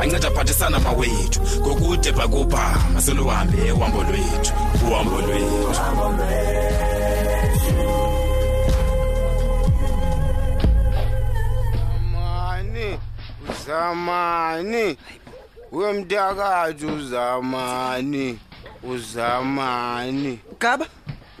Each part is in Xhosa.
anceda aphathisana mawethu ngokude bhakubha maseluhambe uhambo lwethu uhambo lwethu uzamani we mntakati uzamani uzamani gaba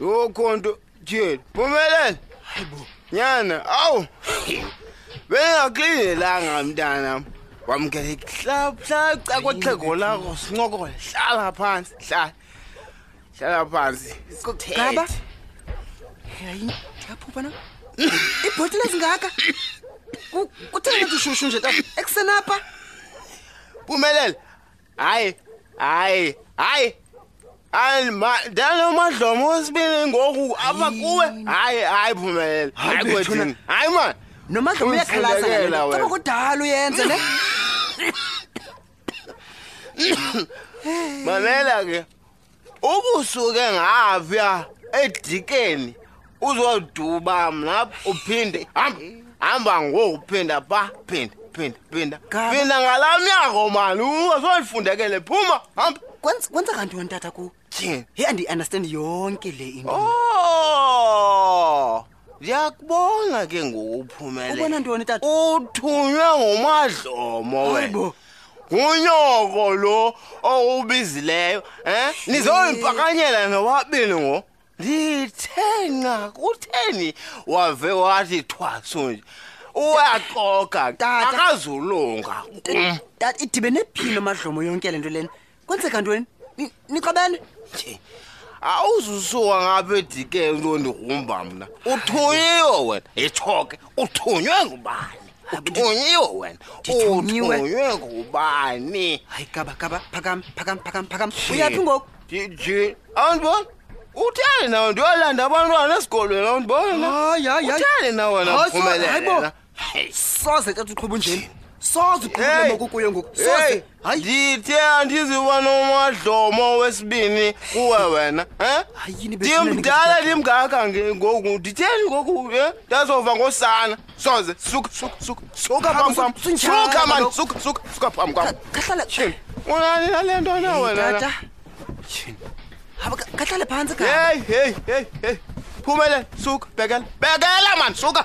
yokho nto Jude, phumelela. Hayibo. Nyana, awu. Bengakulindelanga mntanam. Wamkele hlap hlap akwaxhego lakho sincokole hlala phansi hlala. Hlala phansi. Gaba. Hayi, yaphupha na? Ibhotile ezingaka. Kuthena nje ushushu nje ta. Eksenapha. Phumelela. Hayi, hayi, hayi. Hayi ma, dalo madlomo osibini ngoku apha kuwe. Hayi, hayi phumelela. Hayi kwethini. Hayi man. Nomadlomo uyakhalaza ngale. Caba kudala uyenze ne. Mamela ke. ubusuke ngavya edikeni uzoduba mna uphinde hamba ngoku phinda pa phinda phinda phinda phinda ngalaa myako mani ungazolifundekele phuma hamba kwenza kanti wena tata ku he andiyiunderstand yonke le into oh. ndiyakubona ke ngoku uphumele ubona ntoni tata uthunywe ngumadlomo wena ngunyoko lo owubizileyo um nizoyimpakanyela nobabini ngo ndithe nqa kutheni wave wathi thwaso nje uyaxoka akazulunga kum tata idibene phini amadlomo yonke le nto lena kwenzeka ntweni Ni- nixabene Tjhe, awuzusuka ngapha edikeni uzondigrumba mna uthunyiwe wena yitsho ke uthunywe ngubani uthunyiwe wena Ndithunyiwe? uthunywe ngubani hayi kaba kaba phakam phakam phakam phakam uyaphi ngoku jiji awundibona utheni nawe ndiyolanda abantwana esikolweni awundibona Hayi, hayi, hayi. utheni nawe Hayi, so- hayi bo. naphumelele soze tata uqhuba unjeni soze uqhuba kukuyo ngoku soze hayi ndithe andiziva nomadlomo wesibini kuwe wena eh? um ndimdala ndimngaka ngoku nditheni ngoku e ndazova ngosana soze suka suka suka suka phambi kwam suka mani suka suka suka phambi kwam unani nale nto na wena kahlale phantsi ka heyi heyi heyi heyi phumelela suka bhekela bhekela mani suka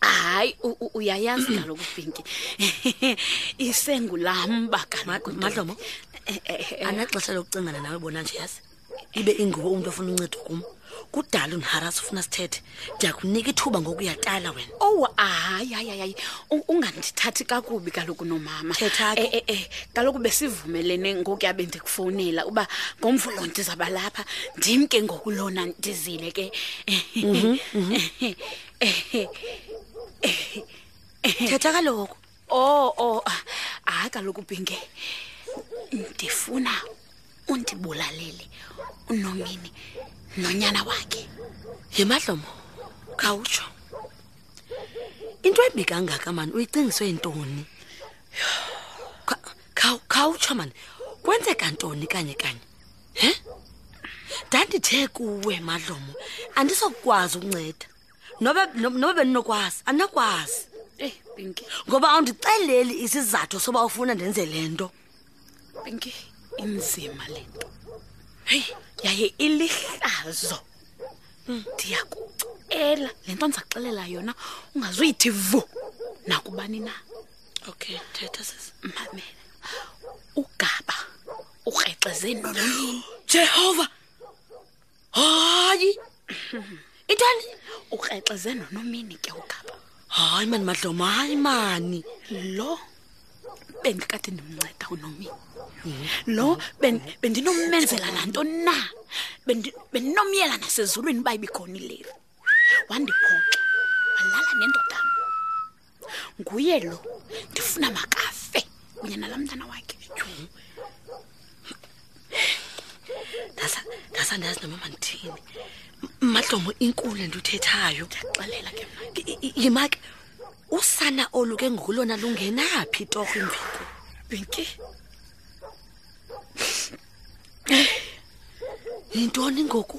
hayi u- u- uyayazi kaloku pinki isengulamba kaloku Madlomo, Eh, eh, eh, anaxesha lokucingana nawe bona nje yazi ibe ingubo umntu ofuna uncedo kum kudala undiharasa ufuna sithethe ndiyakunika ithuba ngoku uyatala wena owu hayi hayi hayi, hayi U- ungandithathi kakubi kaloku nomama Thetha ke. Eh, eh, eh, kaloku besivumelene ngokuya bendikufowunela uba ngomvulo ndizaba lapha ndimke ngokulona ndizile ke Mhm, thetha kaloku o oh, o oh, ah, hayi kaloku pinke ndifuna undibulalele unomini nonyana wakhe yemadlomo khawutsho into embi kangaka mani uyicingiswe yintoni khawutsho mani kwenzeka ntoni kanye kanye he ndandithe kuwe madlomo andisokukwazi ukunceda noba noba bendinokwazi andinakwazi eyi pinki ngoba awundixeleli isizathu soba ufuna ndenze le nto pinki inzima le nto heyi yaye ilihlazo hmm. ndiyakucela le nto ndizaxelela yona ungazuyithi vu nakubani na okay thetha sisi mamela ugaba ukrexeze ntoni jehova hayi intoni ukrexeze nonomini ke ugaba hayi mani madlomo hayi mani lo bendikade ndimnceda unomini lo bendinomenzela nanto na bendinomyela nasezulwini uba ibikhona ilevi wandiphoxa walala nendodam nguye lo ndifuna makafe kunye nalaa mntana wakhe ndasandazi noma mandithini madlomo inkulu le nto uthethayo ndiyaxelela ke yimake usana olu ke ngokulona lungenaphi torho imviko pinki yintoni ngoku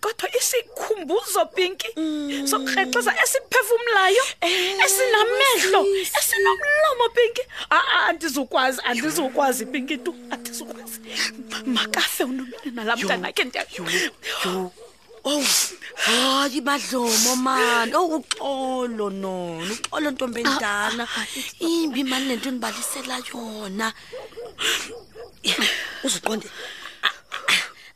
kodwa isikhumbuzo pinki mm. sokurhexeza esiphefumlayo eh, esinamehlo esinomlomo pinki andizukwazi andizukwazi pinki tu andizukwazi makafe unomele nalaa mntana ke ndiya Oh, hayi badlomo man. Oh uxolo no. Uxolo ntombi ah, endala. Ah, ah, Imbi man lento nibalisela yona. Uzuqonde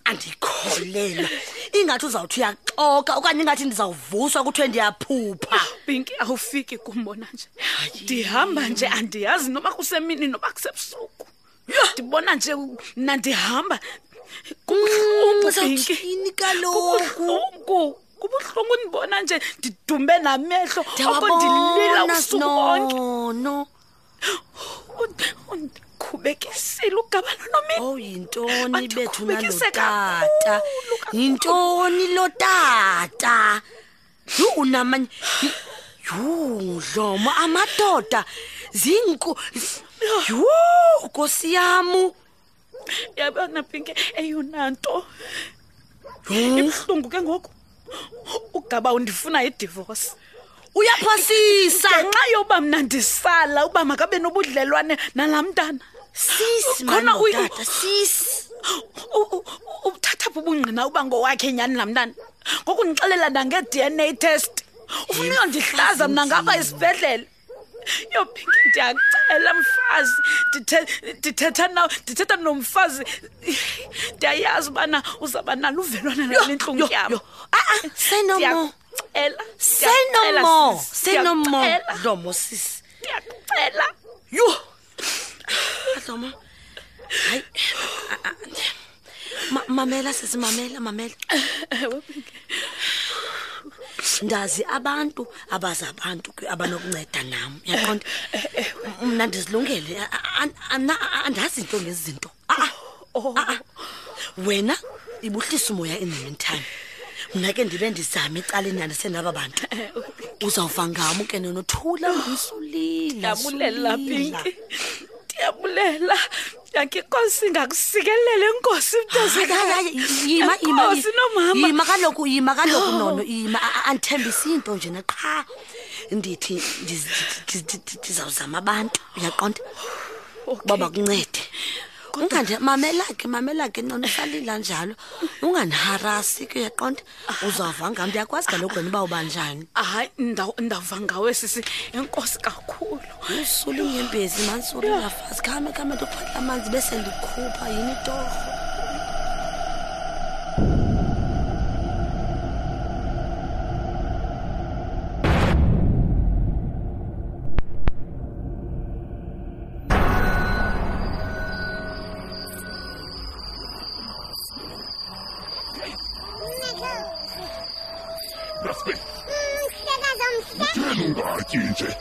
andikholelwa ingathi uzawuthi uyaxoka okanye ingathi ndizawuvuswa kuthiwe ndiyaphupha pinki awufiki kumbona nje ndihamba nje andiyazi noba kusemini noba kusebusuku ndibona nje mna ndihamba kubuhlungu pinki mm, kaloku kubuhlungu ndibona nje ndidumbe namehlo oko ndilila usuku bonke undikhubekisile ugabana nomini ow yintoni bethuna lo tata yintoni lo tata yhu unamanye yhu dlomo amadoda zinku yhu nkosi yamu yabona pinki eyona nto ibuhlungu ke ngoku ugaba undifuna idivorce uyaphosisa ngenxa yoba mna ndisala uba makabe nobudlelwane nalaa mntana sisi khona uyata sisi ubuthathaphi ubungqina uba ngowakhe nyhani laa mntana ngoku ndixelela nange-d n a test ufuna uyondihlaza mna ngapha esibhedlele yophinki ndiyakucela mfazi ndithetha naw ndithetha nomfazi ndiyayazi ubana uzawuba nalo uvelwana nale ntlungu yam senomosenomomosisi ndiyakucela yho Adlomo. Hayi. Mamela sisi mamela mamela. ndazi abantu abazi abantu abanokunceda nam yaqonda mna ndizilungele andazi into ngezinto aa oh. aa wena ibuhlisa umoya in the meantime mna ke ndibe ndizama icaleni andisendaba bantu uzawuva ngam ke nonothula ndisulilediyabulela pinki ndiyabulela yakhe inkosi ingakusikelela enkosi mntazekayayimayimayimakaloku yimakaloku nono yima andithembisa into njena qha ndithi ndiz- ndiz- ndiz- ndiz- ndizawuzama abantu uyaqonda uba bakuncede ungandi mamelake mamelake ncona usalila njalo ungandiharasi ke uyaqonda uzawuva ngam ndiyakwazi kaloku wena uba uba njani hayi ndaw- ndava ngawe sisi enkosi kakhulu usula inyembezi mansula ingafazi khame khame ndokuphatha amanzi bese ndikhupha yini itorho